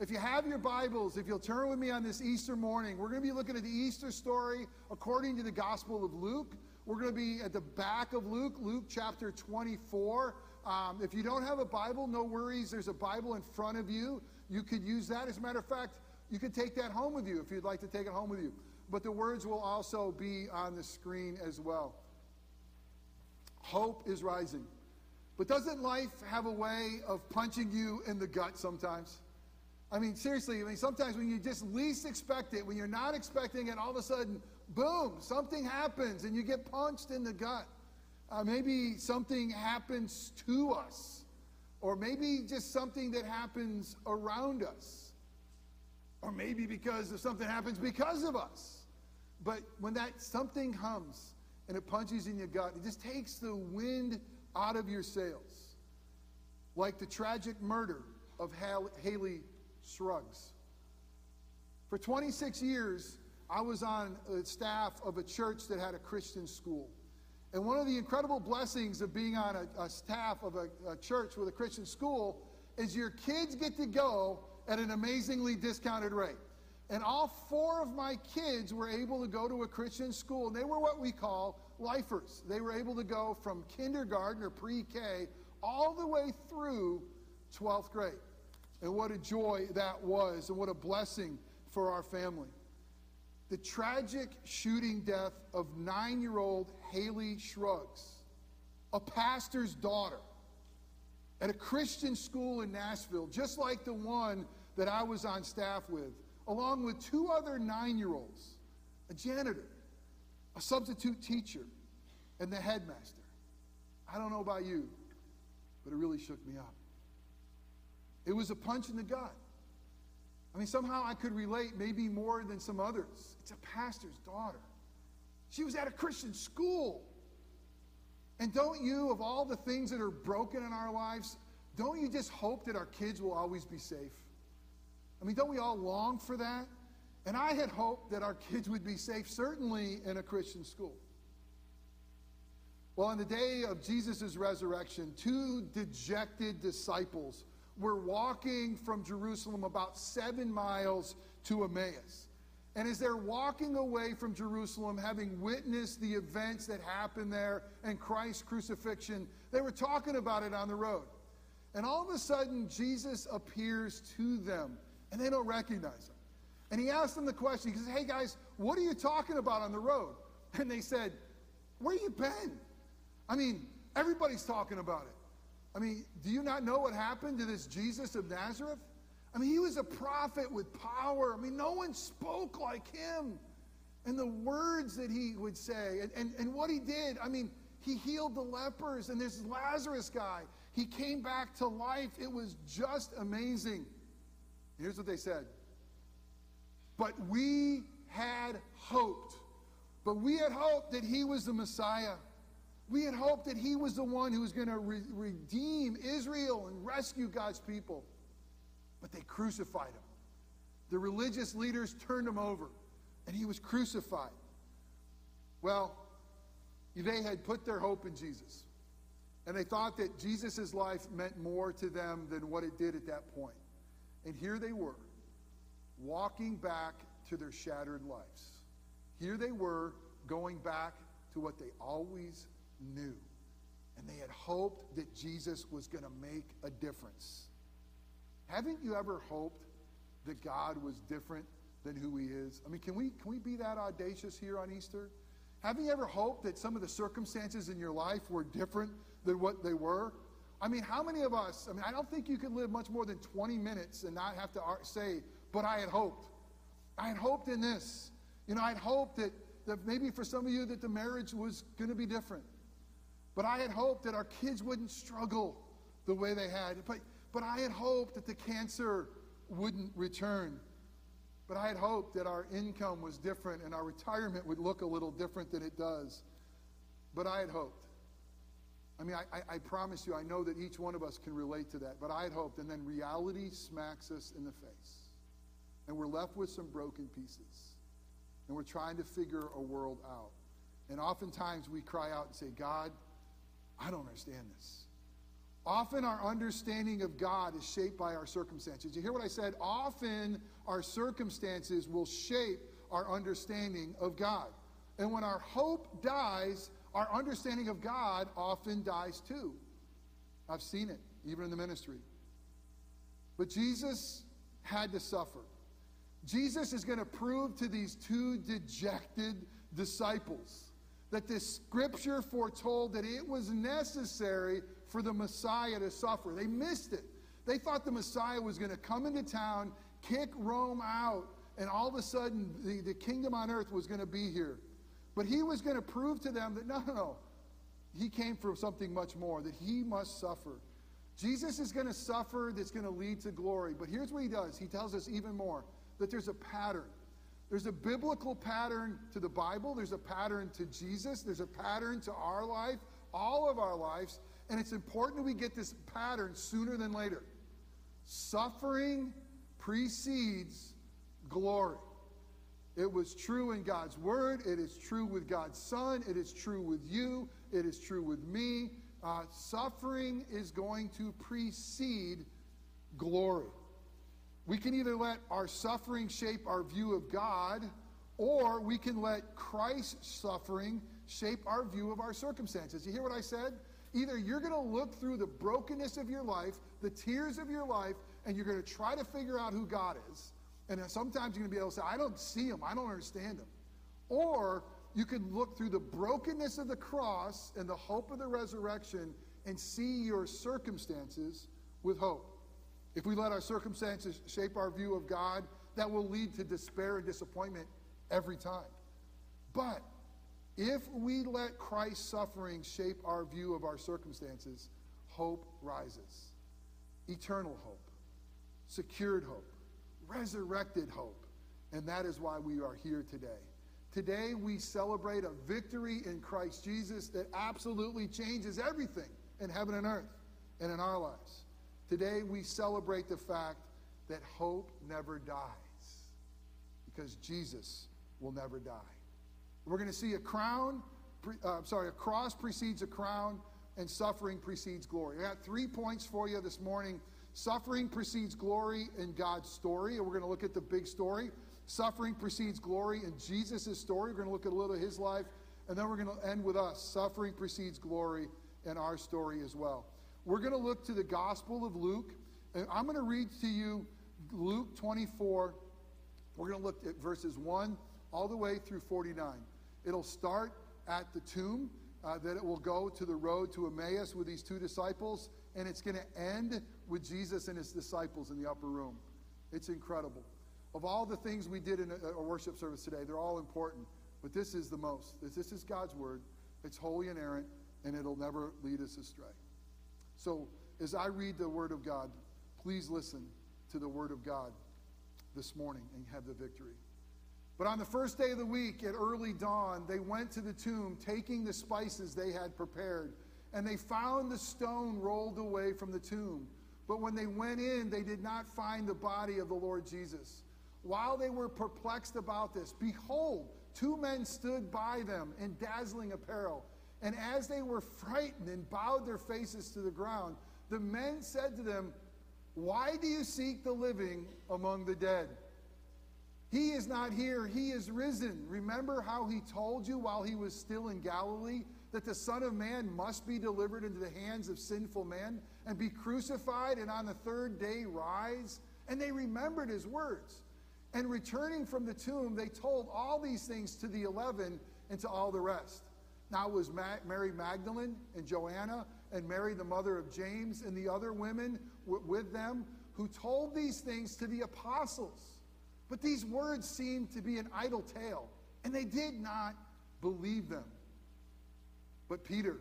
If you have your Bibles, if you'll turn with me on this Easter morning, we're going to be looking at the Easter story according to the Gospel of Luke. We're going to be at the back of Luke, Luke chapter 24. Um, if you don't have a Bible, no worries. There's a Bible in front of you. You could use that. As a matter of fact, you could take that home with you if you'd like to take it home with you. But the words will also be on the screen as well. Hope is rising. But doesn't life have a way of punching you in the gut sometimes? I mean, seriously, I mean, sometimes when you just least expect it, when you're not expecting it, all of a sudden, boom, something happens and you get punched in the gut. Uh, maybe something happens to us, or maybe just something that happens around us, or maybe because of something happens because of us. But when that something comes and it punches in your gut, it just takes the wind out of your sails. Like the tragic murder of Hallie Scruggs. For 26 years, I was on the staff of a church that had a Christian school. And one of the incredible blessings of being on a, a staff of a, a church with a Christian school is your kids get to go at an amazingly discounted rate. And all four of my kids were able to go to a Christian school. They were what we call lifers. They were able to go from kindergarten or pre K all the way through 12th grade. And what a joy that was, and what a blessing for our family. The tragic shooting death of nine year old Hallie Scruggs, a pastor's daughter, at a Christian school in Nashville, just like the one that I was on staff with, along with two other nine year olds, a janitor, a substitute teacher, and the headmaster. I don't know about you, but it really shook me up. It was a punch in the gut. I mean, somehow I could relate, maybe more than some others. It's a pastor's daughter. She was at a Christian school. And don't you, of all the things that are broken in our lives, don't you just hope that our kids will always be safe? I mean, don't we all long for that? And I had hoped that our kids would be safe, certainly in a Christian school. Well, on the day of Jesus' resurrection, two dejected disciples were walking from Jerusalem about seven miles to Emmaus. And as they're walking away from Jerusalem, having witnessed the events that happened there and Christ's crucifixion, they were talking about it on the road. And all of a sudden, Jesus appears to them, and they don't recognize him. And he asked them the question. He says, Hey guys, what are you talking about on the road? And they said, Where you been? I mean, everybody's talking about it. I mean, do you not know what happened to this Jesus of Nazareth? I mean, he was a prophet with power. I mean, no one spoke like him. And the words that he would say, and, and, and what he did, I mean, he healed the lepers, and this Lazarus guy, he came back to life. It was just amazing. Here's what they said But we had hoped, but we had hoped that he was the Messiah. We had hoped that he was the one who was going to re- redeem Israel and rescue God's people. But they crucified him. The religious leaders turned him over, and he was crucified. Well, they had put their hope in Jesus. And they thought that Jesus' life meant more to them than what it did at that point. And here they were, walking back to their shattered lives. Here they were, going back to what they always knew. And they had hoped that Jesus was going to make a difference. Haven't you ever hoped that God was different than who he is? I mean, can we, can we be that audacious here on Easter? Haven't you ever hoped that some of the circumstances in your life were different than what they were? I mean, how many of us, I mean, I don't think you could live much more than 20 minutes and not have to say, but I had hoped. I had hoped in this. You know, I had hoped that, that maybe for some of you that the marriage was going to be different. But I had hoped that our kids wouldn't struggle the way they had. But, but I had hoped that the cancer wouldn't return. But I had hoped that our income was different and our retirement would look a little different than it does. But I had hoped. I mean, I, I, I, promise you, I know that each one of us can relate to that, but I had hoped. And then reality smacks us in the face. And we're left with some broken pieces. And we're trying to figure a world out. And oftentimes we cry out and say, God, I don't understand this. Often our understanding of God is shaped by our circumstances. You hear what I said? Often our circumstances will shape our understanding of God. And when our hope dies, our understanding of God often dies too. I've seen it, even in the ministry. But Jesus had to suffer. Jesus is going to prove to these two dejected disciples that this scripture foretold that it was necessary for the Messiah to suffer. They missed it. They thought the Messiah was going to come into town, kick Rome out, and all of a sudden the, the kingdom on earth was going to be here. But he was going to prove to them that no, no, no. He came for something much more, that he must suffer. Jesus is going to suffer that's going to lead to glory. But here's what he does he tells us even more that there's a pattern. There's a biblical pattern to the Bible, there's a pattern to Jesus, there's a pattern to our life, all of our lives. And it's important that we get this pattern sooner than later. Suffering precedes glory. It was true in God's word. It is true with God's son. It is true with you. It is true with me. Uh, suffering is going to precede glory. We can either let our suffering shape our view of God, or we can let Christ's suffering shape our view of our circumstances. You hear what I said? Either you're going to look through the brokenness of your life, the tears of your life, and you're going to try to figure out who God is. And sometimes you're going to be able to say, I don't see him, I don't understand him. Or you can look through the brokenness of the cross and the hope of the resurrection and see your circumstances with hope. If we let our circumstances shape our view of God, that will lead to despair and disappointment every time. But if we let Christ's suffering shape our view of our circumstances, hope rises. Eternal hope, secured hope, resurrected hope. And that is why we are here today. Today, we celebrate a victory in Christ Jesus that absolutely changes everything in heaven and earth and in our lives. Today, we celebrate the fact that hope never dies because Jesus will never die. We're going to see a crown, uh, sorry, a cross precedes a crown, and suffering precedes glory. I got three points for you this morning. Suffering precedes glory in God's story, and we're going to look at the big story. Suffering precedes glory in Jesus' story. We're going to look at a little of his life, and then we're going to end with us. Suffering precedes glory in our story as well. We're going to look to the Gospel of Luke, and I'm going to read to you Luke 24. We're going to look at verses 1 all the way through 49. It'll start at the tomb, uh, that it will go to the road to Emmaus with these two disciples, and it's going to end with Jesus and his disciples in the upper room. It's incredible. Of all the things we did in a, a worship service today, they're all important, but this is the most. This, this is God's word. It's holy and errant, and it'll never lead us astray. So, as I read the word of God, please listen to the word of God this morning and have the victory. But on the first day of the week, at early dawn, they went to the tomb, taking the spices they had prepared. And they found the stone rolled away from the tomb. But when they went in, they did not find the body of the Lord Jesus. While they were perplexed about this, behold, two men stood by them in dazzling apparel. And as they were frightened and bowed their faces to the ground, the men said to them, Why do you seek the living among the dead? He is not here, he is risen. Remember how he told you while he was still in Galilee that the Son of Man must be delivered into the hands of sinful men and be crucified and on the third day rise? And they remembered his words. And returning from the tomb, they told all these things to the eleven and to all the rest. Now was Mary Magdalene and Joanna and Mary, the mother of James, and the other women with them who told these things to the apostles. But these words seemed to be an idle tale, and they did not believe them. But Peter,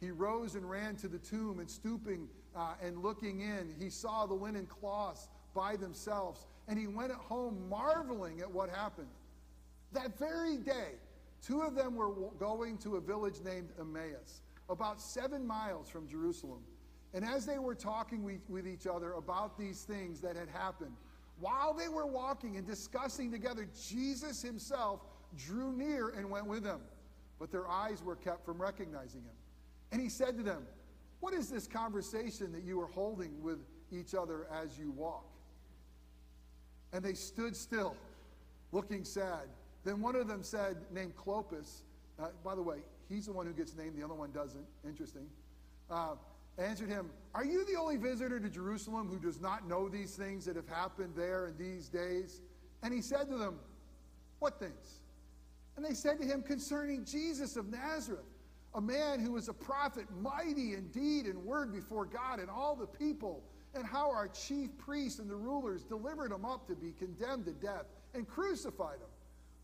he rose and ran to the tomb, and stooping uh, and looking in, he saw the linen cloths by themselves, and he went at home marveling at what happened. That very day, two of them were going to a village named Emmaus, about seven miles from Jerusalem. And as they were talking with, with each other about these things that had happened, while they were walking and discussing together, Jesus himself drew near and went with them. But their eyes were kept from recognizing him. And he said to them, What is this conversation that you are holding with each other as you walk? And they stood still, looking sad. Then one of them said, named Clopas, uh, by the way, he's the one who gets named, the other one doesn't. Interesting. Uh, answered him, Are you the only visitor to Jerusalem who does not know these things that have happened there in these days? And he said to them, What things? And they said to him, Concerning Jesus of Nazareth, a man who was a prophet, mighty in deed and word before God and all the people, and how our chief priests and the rulers delivered him up to be condemned to death and crucified him.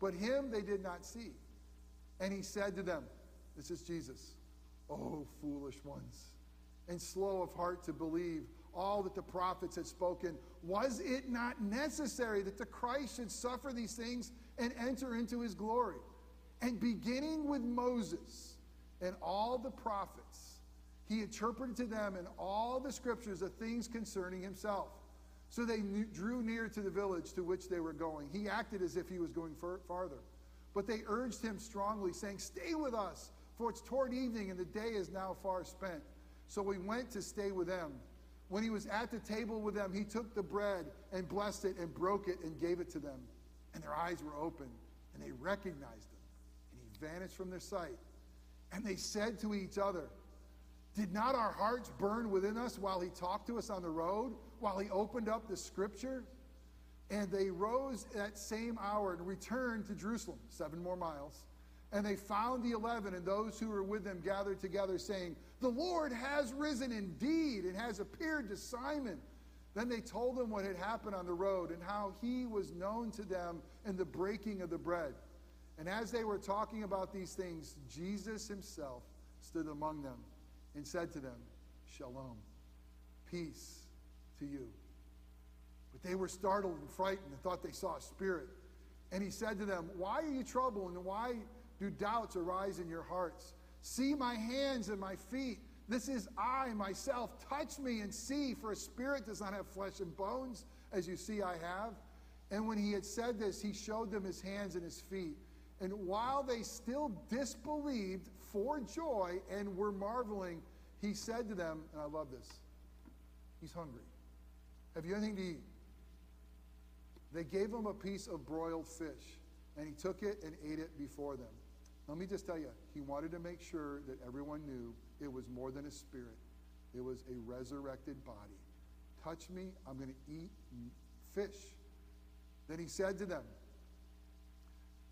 but him they did not see. And he said to them, This is Jesus. Oh, foolish ones, and slow of heart to believe all that the prophets had spoken. Was it not necessary that the Christ should suffer these things and enter into his glory? And beginning with Moses and all the prophets, he interpreted to them in all the scriptures the things concerning himself. So they drew near to the village to which they were going. He acted as if he was going farther. But they urged him strongly, saying, Stay with us, for it's toward evening, and the day is now far spent. So he went to stay with them. When he was at the table with them, he took the bread and blessed it and broke it and gave it to them. And their eyes were open, and they recognized him. And he vanished from their sight. And they said to each other, Did not our hearts burn within us while he talked to us on the road, while he opened up the scripture? And they rose that same hour and returned to Jerusalem, seven more miles. And they found the eleven and those who were with them gathered together, saying, The Lord has risen indeed and has appeared to Simon. Then they told him what had happened on the road and how he was known to them in the breaking of the bread. And as they were talking about these things, Jesus himself stood among them and said to them, Shalom, peace to you. But they were startled and frightened and thought they saw a spirit. And he said to them, Why are you troubled and why do doubts arise in your hearts? See my hands and my feet. This is I myself. Touch me and see, for a spirit does not have flesh and bones, as you see I have. And when he had said this, he showed them his hands and his feet. And while they still disbelieved for joy and were marveling, he said to them, and I love this, he's hungry. Have you anything to eat? They gave him a piece of broiled fish, and he took it and ate it before them. Let me just tell you, he wanted to make sure that everyone knew it was more than a spirit, it was a resurrected body. Touch me, I'm going to eat fish. Then he said to them,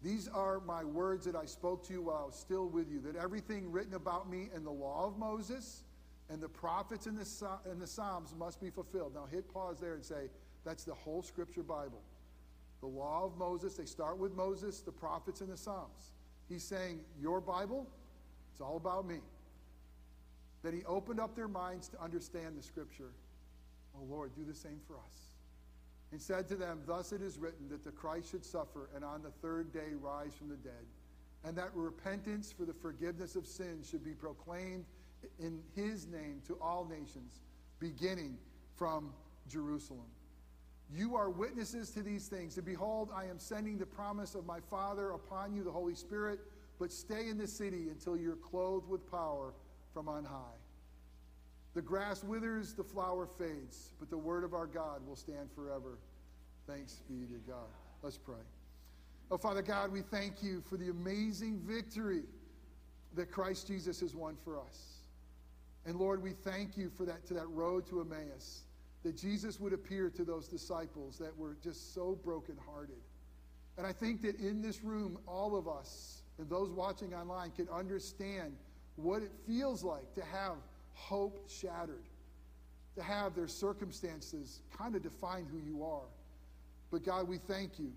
These are my words that I spoke to you while I was still with you, that everything written about me in the law of Moses and the prophets and the, and the Psalms must be fulfilled. Now hit pause there and say, That's the whole Scripture Bible. The law of Moses, they start with Moses, the prophets, and the Psalms. He's saying, Your Bible, it's all about me. That he opened up their minds to understand the scripture. Oh Lord, do the same for us. And said to them, Thus it is written that the Christ should suffer and on the third day rise from the dead, and that repentance for the forgiveness of sins should be proclaimed in his name to all nations, beginning from Jerusalem. You are witnesses to these things. And behold, I am sending the promise of my Father upon you, the Holy Spirit. But stay in the city until you're clothed with power from on high. The grass withers, the flower fades, but the word of our God will stand forever. Thanks be to God. Let's pray. Oh, Father God, we thank you for the amazing victory that Christ Jesus has won for us. And Lord, we thank you for that to that road to Emmaus that Jesus would appear to those disciples that were just so brokenhearted. And I think that in this room, all of us and those watching online can understand what it feels like to have hope shattered, to have their circumstances kind of define who you are. But God, we thank you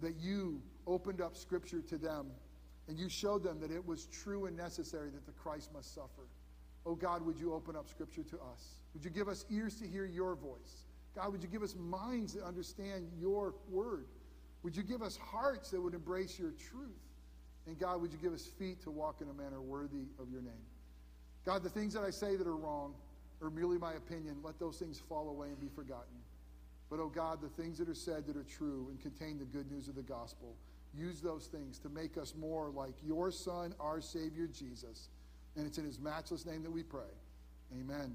that you opened up Scripture to them and you showed them that it was true and necessary that the Christ must suffer. Oh God, would you open up Scripture to us? Would you give us ears to hear your voice? God, would you give us minds that understand your word? Would you give us hearts that would embrace your truth? And God, would you give us feet to walk in a manner worthy of your name? God, the things that I say that are wrong or merely my opinion, let those things fall away and be forgotten. But, oh God, the things that are said that are true and contain the good news of the gospel, use those things to make us more like your Son, our Savior, Jesus. And it's in his matchless name that we pray. Amen.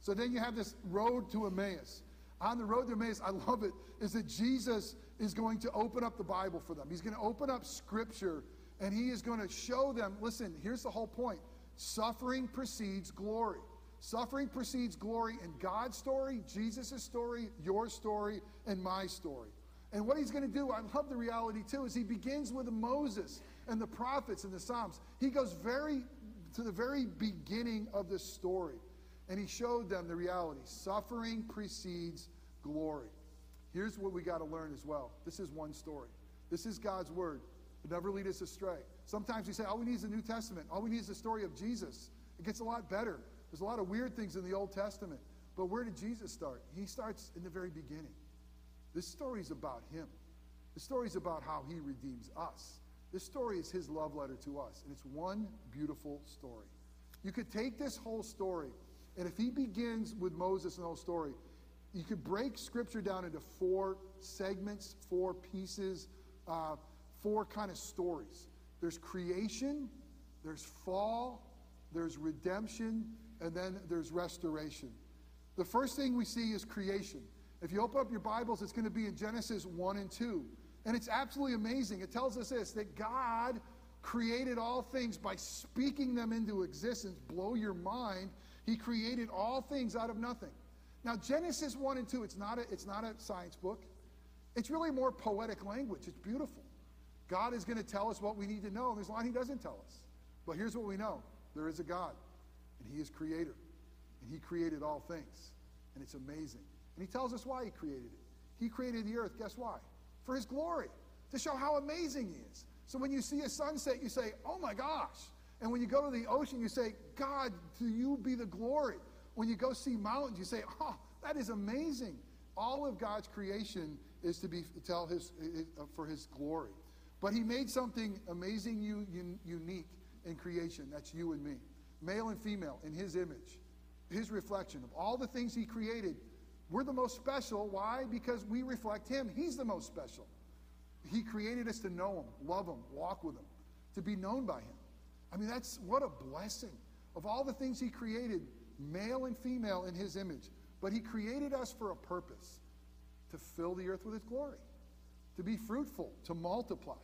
So then you have this road to Emmaus. On the road to Emmaus, I love it, is that Jesus is going to open up the Bible for them. He's going to open up Scripture and he is going to show them listen, here's the whole point suffering precedes glory. Suffering precedes glory in God's story, Jesus' story, your story, and my story. And what he's going to do, I love the reality too, is he begins with Moses and the prophets and the Psalms. He goes very to the very beginning of this story. And he showed them the reality. Suffering precedes glory. Here's what we got to learn as well. This is one story. This is God's word. It never lead us astray. Sometimes we say, all we need is the New Testament. All we need is the story of Jesus. It gets a lot better. There's a lot of weird things in the Old Testament. But where did Jesus start? He starts in the very beginning. This story is about him. The story is about how he redeems us. This story is his love letter to us. And it's one beautiful story. You could take this whole story and if he begins with Moses and the whole story, you could break scripture down into four segments, four pieces, uh, four kind of stories. There's creation, there's fall, there's redemption, and then there's restoration. The first thing we see is creation. If you open up your Bibles, it's going to be in Genesis 1 and 2. And it's absolutely amazing. It tells us this that God created all things by speaking them into existence. Blow your mind. He created all things out of nothing. Now, Genesis 1 and 2, it's not a, it's not a science book. It's really more poetic language. It's beautiful. God is going to tell us what we need to know. There's a lot he doesn't tell us. But here's what we know there is a God, and he is creator, and he created all things. And it's amazing. And he tells us why he created it. He created the earth, guess why? For his glory, to show how amazing he is. So when you see a sunset, you say, oh my gosh. And when you go to the ocean, you say, God, to you be the glory. When you go see mountains, you say, oh, that is amazing. All of God's creation is to be tell his, uh, for his glory. But he made something amazing, you, unique in creation. That's you and me, male and female, in his image, his reflection of all the things he created. We're the most special. Why? Because we reflect him. He's the most special. He created us to know him, love him, walk with him, to be known by him. I mean, that's what a blessing. Of all the things he created, male and female in his image. But he created us for a purpose to fill the earth with his glory, to be fruitful, to multiply.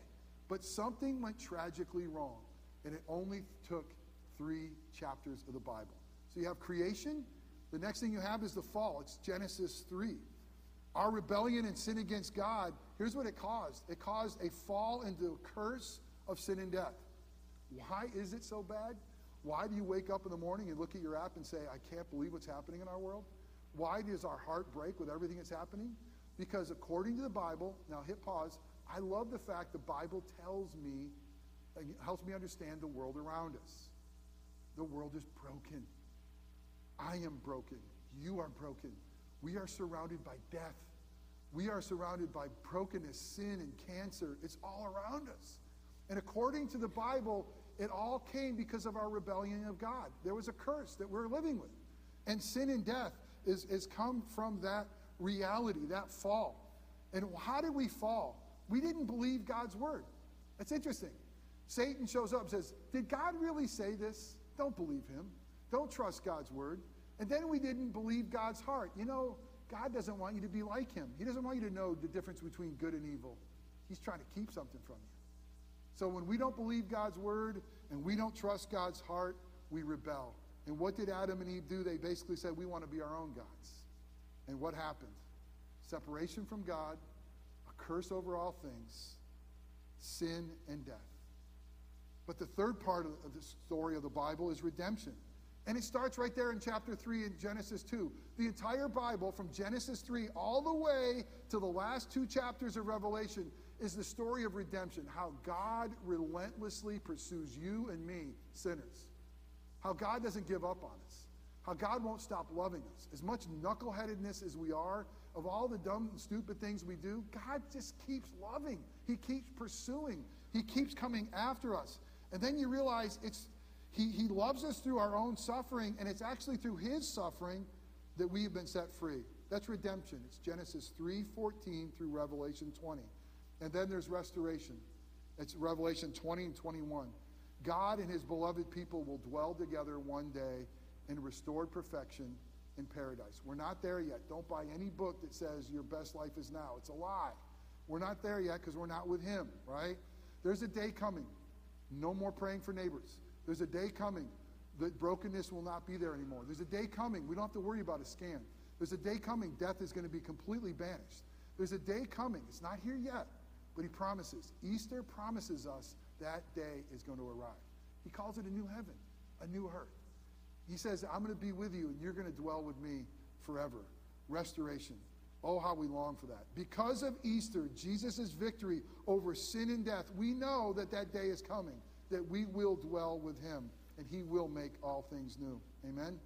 But something went tragically wrong, and it only took three chapters of the Bible. So you have creation. The next thing you have is the fall. It's Genesis 3. Our rebellion and sin against God, here's what it caused it caused a fall into a curse of sin and death. Why is it so bad? Why do you wake up in the morning and look at your app and say, I can't believe what's happening in our world? Why does our heart break with everything that's happening? Because according to the Bible, now hit pause, I love the fact the Bible tells me, helps me understand the world around us. The world is broken. I am broken. You are broken. We are surrounded by death. We are surrounded by brokenness, sin, and cancer. It's all around us. And according to the Bible, it all came because of our rebellion of God. There was a curse that we're living with. And sin and death is, is come from that reality, that fall. And how did we fall? We didn't believe God's word. That's interesting. Satan shows up and says, Did God really say this? Don't believe him. Don't trust God's word. And then we didn't believe God's heart. You know, God doesn't want you to be like him. He doesn't want you to know the difference between good and evil. He's trying to keep something from you. So when we don't believe God's word and we don't trust God's heart, we rebel. And what did Adam and Eve do? They basically said, We want to be our own gods. And what happened? Separation from God, a curse over all things, sin and death. But the third part of the story of the Bible is redemption. And it starts right there in chapter 3 in Genesis 2. The entire Bible, from Genesis 3 all the way to the last two chapters of Revelation, is the story of redemption, how God relentlessly pursues you and me, sinners. how God doesn't give up on us, how God won't stop loving us. As much knuckleheadedness as we are, of all the dumb and stupid things we do, God just keeps loving. He keeps pursuing. He keeps coming after us. And then you realize it's he, he loves us through our own suffering, and it's actually through his suffering that we have been set free. That's redemption. It's Genesis 3:14 through Revelation 20. And then there's restoration. It's Revelation 20 and 21. God and his beloved people will dwell together one day in restored perfection in paradise. We're not there yet. Don't buy any book that says your best life is now. It's a lie. We're not there yet because we're not with him, right? There's a day coming. No more praying for neighbors. There's a day coming that brokenness will not be there anymore. There's a day coming. We don't have to worry about a scan. There's a day coming. Death is going to be completely banished. There's a day coming. It's not here yet, but he promises. Easter promises us that day is going to arrive. He calls it a new heaven, a new earth. He says, I'm going to be with you and you're going to dwell with me forever. Restoration. Oh, how we long for that. Because of Easter, Jesus' victory over sin and death, we know that that day is coming, that we will dwell with him and he will make all things new. Amen?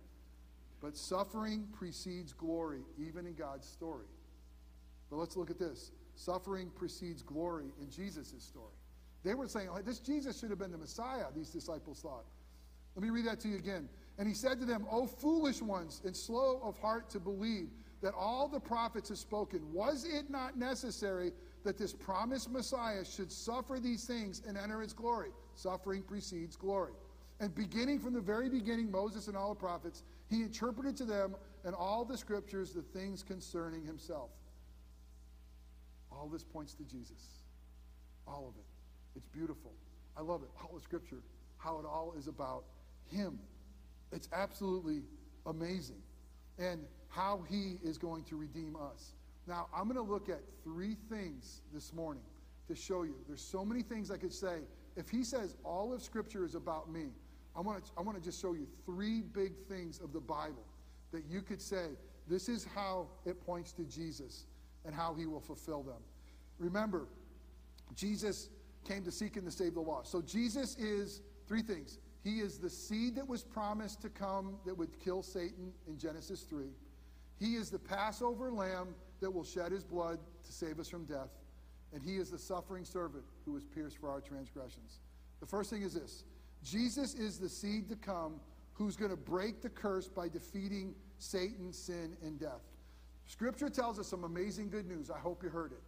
But suffering precedes glory, even in God's story. But let's look at this. Suffering precedes glory in Jesus' story. They were saying, oh, this Jesus should have been the Messiah, these disciples thought. Let me read that to you again. And he said to them, O foolish ones, and slow of heart to believe that all the prophets have spoken. Was it not necessary that this promised Messiah should suffer these things and enter his glory? Suffering precedes glory. And beginning from the very beginning, Moses and all the prophets, he interpreted to them in all the scriptures the things concerning himself. All this points to Jesus. All of it. It's beautiful. I love it. All the scripture, how it all is about him. It's absolutely amazing. And how he is going to redeem us. Now, I'm going to look at three things this morning to show you. There's so many things I could say. If he says all of Scripture is about me, I want to, I want to just show you three big things of the Bible that you could say, this is how it points to Jesus and how he will fulfill them. Remember, Jesus came to seek and to save the lost. So Jesus is three things. He is the seed that was promised to come that would kill Satan in Genesis 3. He is the Passover lamb that will shed his blood to save us from death. And he is the suffering servant who was pierced for our transgressions. The first thing is this Jesus is the seed to come who's going to break the curse by defeating Satan, sin, and death. Scripture tells us some amazing good news. I hope you heard it.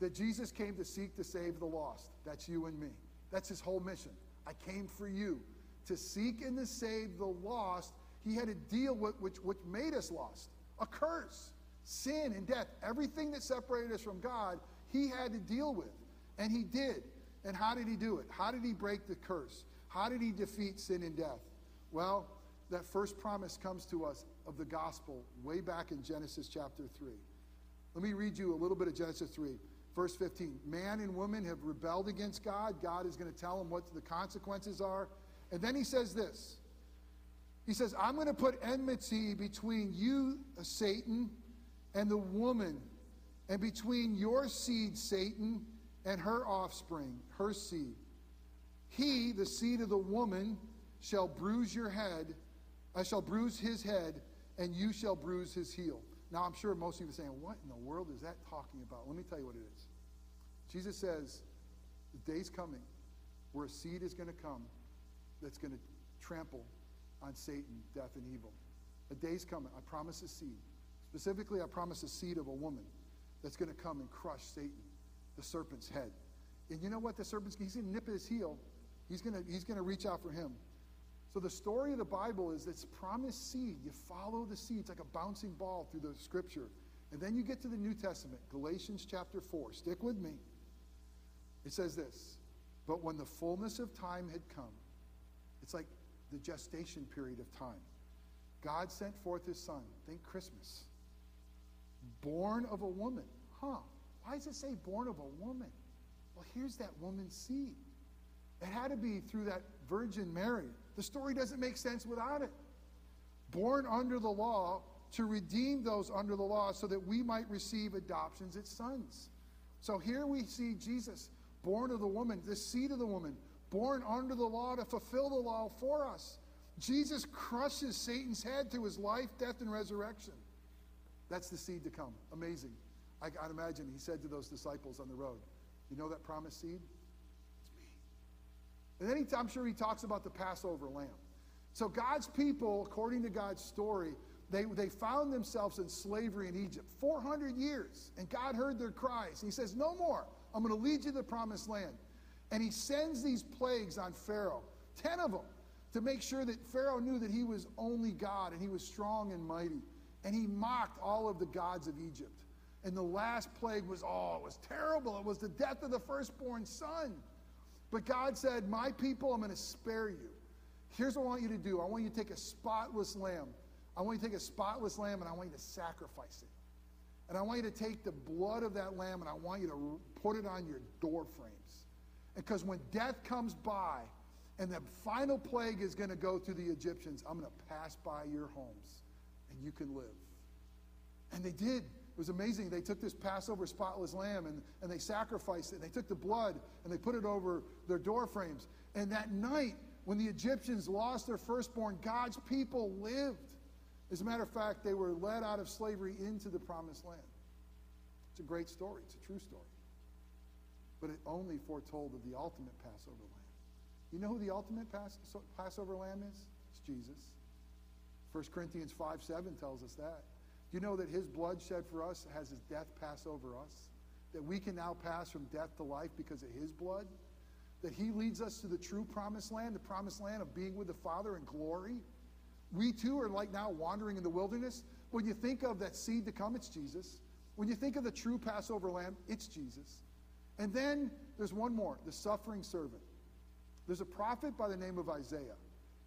That Jesus came to seek to save the lost. That's you and me. That's his whole mission. I came for you. To seek and to save the lost, he had to deal with which, which made us lost a curse, sin and death. Everything that separated us from God, he had to deal with. And he did. And how did he do it? How did he break the curse? How did he defeat sin and death? Well, that first promise comes to us of the gospel way back in Genesis chapter 3. Let me read you a little bit of Genesis 3, verse 15. Man and woman have rebelled against God. God is going to tell them what the consequences are. And then he says this He says, I'm going to put enmity between you, uh, Satan, and the woman, and between your seed, Satan, and her offspring, her seed. He, the seed of the woman, shall bruise your head. I shall bruise his head, and you shall bruise his heel. Now, I'm sure most of you are saying, What in the world is that talking about? Let me tell you what it is. Jesus says, The day's coming where a seed is going to come that's going to trample on Satan, death, and evil. A day's coming. I promise a seed. Specifically, I promise a seed of a woman that's going to come and crush Satan, the serpent's head. And you know what? The serpent's he's going to nip at his heel He's going to he's going to reach out for him. So the story of the Bible is this promised seed. You follow the seed. It's like a bouncing ball through the scripture. And then you get to the New Testament, Galatians chapter 4. Stick with me. It says this But when the fullness of time had come, it's like the gestation period of time, God sent forth his son. Think Christmas. Born of a woman. Huh. Why does it say born of a woman? Well, here's that woman's seed. It had to be through that Virgin Mary. The story doesn't make sense without it. Born under the law to redeem those under the law so that we might receive adoptions as sons. So here we see Jesus, born of the woman, the seed of the woman, born under the law to fulfill the law for us. Jesus crushes Satan's head through his life, death, and resurrection. That's the seed to come. Amazing. I, would imagine he said to those disciples on the road, You know that promised seed? It's me. And then he, I'm sure he talks about the Passover lamb. So God's people, according to God's story, they, they found themselves in slavery in Egypt 400 years. And God heard their cries. And He says, No more. I'm going to lead you to the promised land. And he sends these plagues on Pharaoh, 10 of them, to make sure that Pharaoh knew that he was only God and he was strong and mighty. And he mocked all of the gods of Egypt. And the last plague was, oh, it was terrible. It was the death of the firstborn son. But God said, My people, I'm going to spare you. Here's what I want you to do I want you to take a spotless lamb. I want you to take a spotless lamb and I want you to sacrifice it. And I want you to take the blood of that lamb and I want you to put it on your door frames. Because when death comes by and the final plague is going to go through the Egyptians, I'm going to pass by your homes and you can live. And they did. It was amazing. They took this Passover spotless lamb and, and they sacrificed it. They took the blood and they put it over their door frames. And that night, when the Egyptians lost their firstborn, God's people lived. As a matter of fact, they were led out of slavery into the promised land. It's a great story, it's a true story. But it only foretold of the ultimate Passover lamb. You know who the ultimate Passover lamb is? It's Jesus. 1 Corinthians 5 7 tells us that. You know that his blood shed for us has his death pass over us? That we can now pass from death to life because of his blood? That he leads us to the true promised land, the promised land of being with the Father in glory? We too are like now wandering in the wilderness. When you think of that seed to come, it's Jesus. When you think of the true Passover lamb, it's Jesus. And then there's one more the suffering servant. There's a prophet by the name of Isaiah.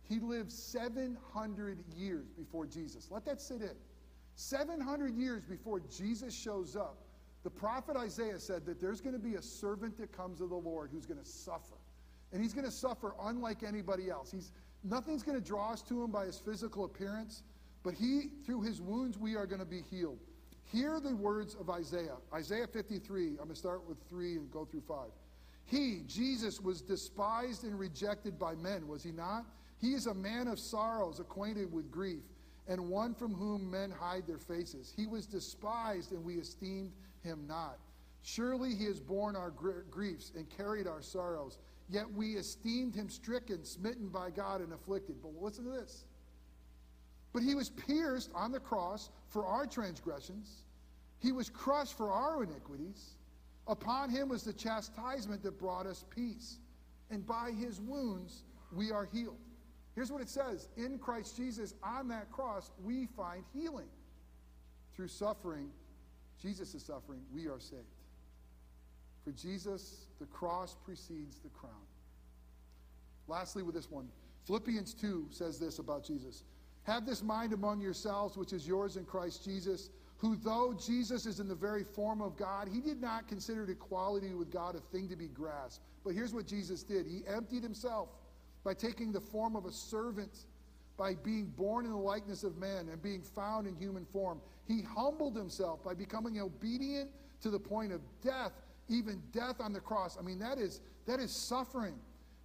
He lived 700 years before Jesus. Let that sit in. 700 years before Jesus shows up, the prophet Isaiah said that there's going to be a servant that comes of the Lord who's going to suffer. And he's going to suffer unlike anybody else. He's, nothing's going to draw us to him by his physical appearance, but he, through his wounds, we are going to be healed. Hear the words of Isaiah. Isaiah 53. I'm going to start with 3 and go through 5. He, Jesus, was despised and rejected by men, was he not? He is a man of sorrows, acquainted with grief and one from whom men hide their faces. He was despised, and we esteemed him not. Surely he has borne our griefs and carried our sorrows. Yet we esteemed him stricken, smitten by God, and afflicted. But listen to this. But he was pierced on the cross for our transgressions, he was crushed for our iniquities. Upon him was the chastisement that brought us peace. And by his wounds we are healed. Here's what it says In Christ Jesus, on that cross, we find healing. Through suffering, Jesus' is suffering, we are saved. For Jesus, the cross precedes the crown. Lastly, with this one, Philippians 2 says this about Jesus Have this mind among yourselves, which is yours in Christ Jesus, who, though Jesus is in the very form of God, he did not consider equality with God a thing to be grasped. But here's what Jesus did He emptied himself by taking the form of a servant, by being born in the likeness of man and being found in human form. He humbled himself by becoming obedient to the point of death, even death on the cross. I mean, that is, that is suffering.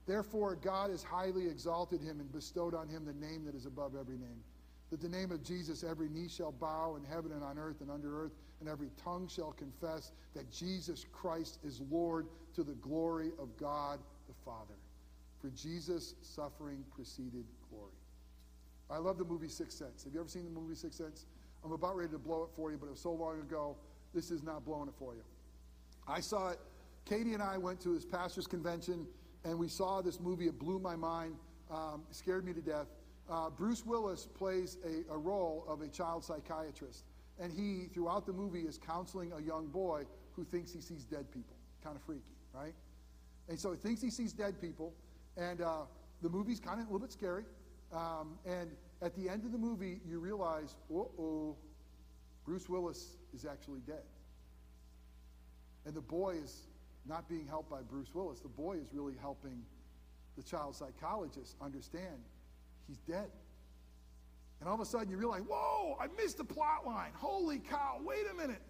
Therefore, God has highly exalted him and bestowed on him the name that is above every name. That the name of Jesus, every knee shall bow in heaven and on earth and under earth, and every tongue shall confess that Jesus Christ is Lord to the glory of God the Father. For Jesus' suffering preceded glory. I love the movie Sixth Sense. Have you ever seen the movie Sixth Sense? I'm about ready to blow it for you, but it was so long ago, this is not blowing it for you. I saw it. Katie and I went to his pastor's convention, and we saw this movie. It blew my mind, um, scared me to death. Uh, Bruce Willis plays a, a role of a child psychiatrist, and he, throughout the movie, is counseling a young boy who thinks he sees dead people. Kind of freaky, right? And so he thinks he sees dead people, and uh, the movie's kind of a little bit scary. Um, and at the end of the movie, you realize, oh, Bruce Willis is actually dead. And the boy is not being helped by Bruce Willis. The boy is really helping the child psychologist understand he's dead. And all of a sudden you realize, whoa, I missed the plot line. Holy cow, wait a minute.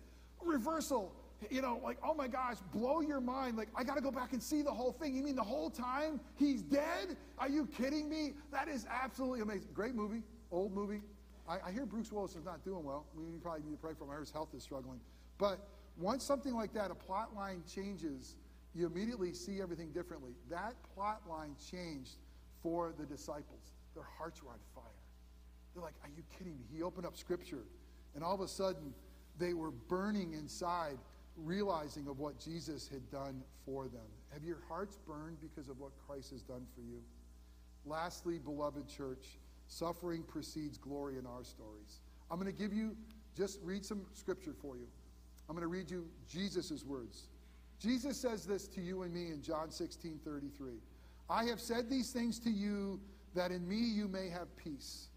Reversal. you know, like, oh my gosh, blow your mind. Like, I got to go back and see the whole thing. You mean the whole time he's dead? Are you kidding me? That is absolutely amazing. Great movie, old movie. I, I hear Bruce Willis is not doing well. We probably need to pray for him. I his health is struggling. But once something like that, a plot line changes, you immediately see everything differently. That plot line changed for the disciples. Their hearts were on fire. They're like, Are you kidding me? He opened up scripture, and all of a sudden, they were burning inside realizing of what Jesus had done for them. Have your hearts burned because of what Christ has done for you? Lastly, beloved church, suffering precedes glory in our stories. I'm going to give you, just read some scripture for you. I'm going to read you Jesus' words. Jesus says this to you and me in John 16 33. I have said these things to you that in me you may have peace.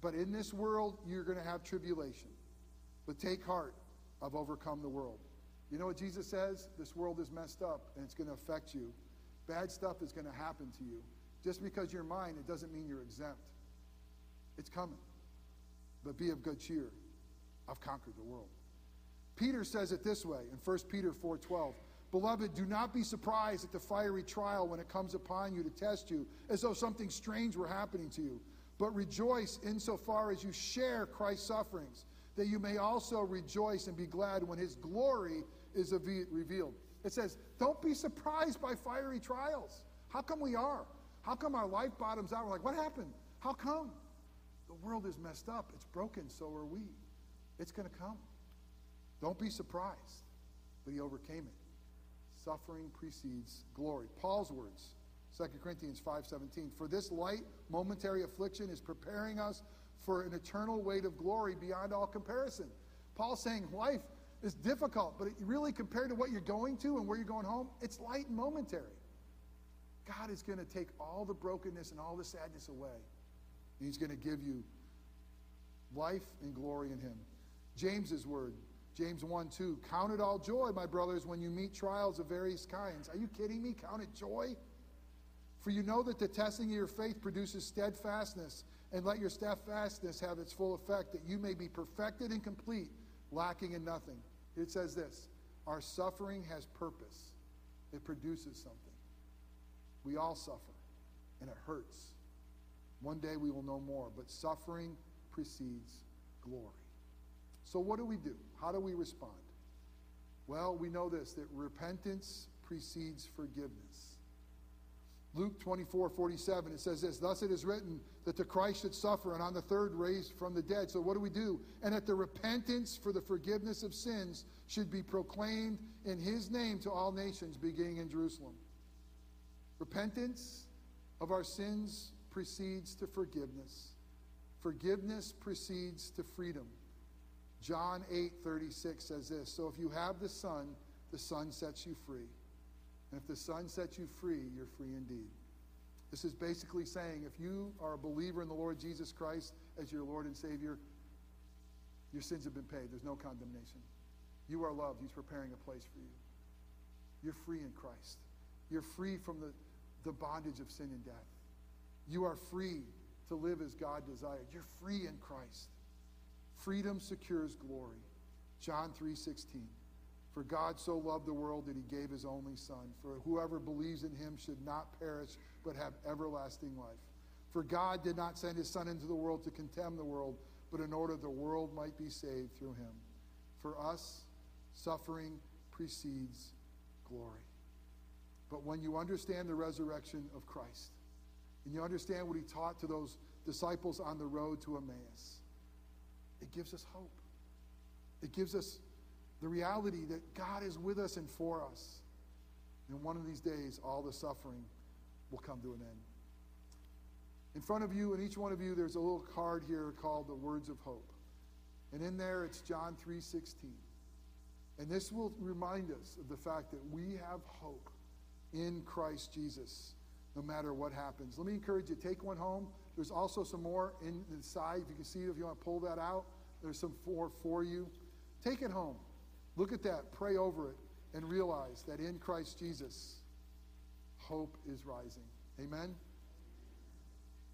But in this world you're going to have tribulation. But take heart, I've overcome the world. You know what Jesus says? This world is messed up and it's going to affect you. Bad stuff is going to happen to you. Just because you're mine, it doesn't mean you're exempt. It's coming. But be of good cheer. I've conquered the world. Peter says it this way in 1 Peter 4:12. Beloved, do not be surprised at the fiery trial when it comes upon you to test you, as though something strange were happening to you. But rejoice insofar as you share Christ's sufferings, that you may also rejoice and be glad when his glory is revealed. It says, Don't be surprised by fiery trials. How come we are? How come our life bottoms out? We're like, What happened? How come? The world is messed up. It's broken. So are we. It's going to come. Don't be surprised. But he overcame it. Suffering precedes glory. Paul's words, 2 Corinthians 5:17. For this light momentary affliction is preparing us for an eternal weight of glory beyond all comparison. Paul's saying life is difficult, but really, compared to what you're going to and where you're going home, it's light and momentary. God is going to take all the brokenness and all the sadness away. And he's going to give you life and glory in him. James's word, James 1 2. Count it all joy, my brothers, when you meet trials of various kinds. Are you kidding me? Count it joy? For you know that the testing of your faith produces steadfastness, and let your steadfastness have its full effect, that you may be perfected and complete lacking in nothing. It says this Our suffering has purpose, it produces something. We all suffer, and it hurts. One day we will know more, but suffering precedes glory. So, what do we do? How do we respond? Well, we know this that repentance precedes forgiveness. Luke 24, 47, it says this Thus it is written that the Christ should suffer and on the third raised from the dead. So what do we do? And that the repentance for the forgiveness of sins should be proclaimed in his name to all nations, beginning in Jerusalem. Repentance of our sins precedes to forgiveness. Forgiveness precedes to freedom. John 8, 36 says this So if you have the Son, the Son sets you free. And if the Son sets you free, you're free indeed. This is basically saying if you are a believer in the Lord Jesus Christ as your Lord and Savior, your sins have been paid. There's no condemnation. You are loved. He's preparing a place for you. You're free in Christ. You're free from the, the bondage of sin and death. You are free to live as God desired. You're free in Christ. Freedom secures glory. John 3:16. For God so loved the world that he gave his only Son. For whoever believes in him should not perish, but have everlasting life. For God did not send his Son into the world to condemn the world, but in order the world might be saved through him. For us, suffering precedes glory. But when you understand the resurrection of Christ, and you understand what he taught to those disciples on the road to Emmaus, it gives us hope. It gives us the reality that God is with us and for us. And one of these days, all the suffering will come to an end. In front of you and each one of you, there's a little card here called the Words of Hope. And in there, it's John 3.16. And this will remind us of the fact that we have hope in Christ Jesus, no matter what happens. Let me encourage you, take one home. There's also some more inside. If you can see if you want to pull that out, there's some more for you. Take it home. Look at that, pray over it, and realize that in Christ Jesus, hope is rising. Amen?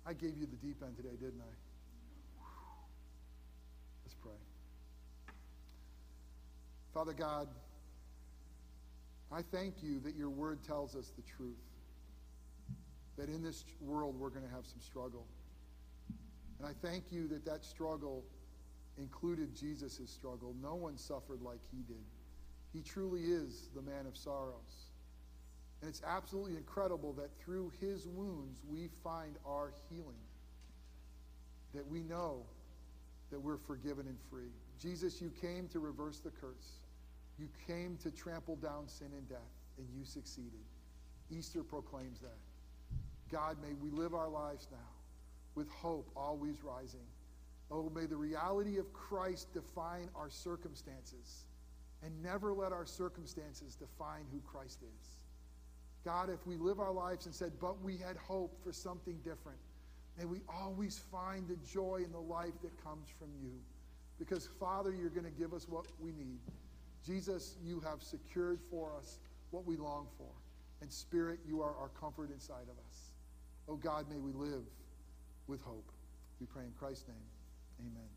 I gave you the deep end today, didn't I? Let's pray. Father God, I thank you that your word tells us the truth. That in this world we're going to have some struggle. And I thank you that that struggle included Jesus' struggle. No one suffered like he did. He truly is the man of sorrows. And it's absolutely incredible that through his wounds we find our healing. That we know that we're forgiven and free. Jesus, you came to reverse the curse. You came to trample down sin and death, and you succeeded. Easter proclaims that. God, may we live our lives now with hope always rising. Oh, may the reality of Christ define our circumstances and never let our circumstances define who Christ is. God, if we live our lives and said, but we had hope for something different, may we always find the joy in the life that comes from you. Because, Father, you're going to give us what we need. Jesus, you have secured for us what we long for. And, Spirit, you are our comfort inside of us. Oh, God, may we live with hope. We pray in Christ's name. Amen.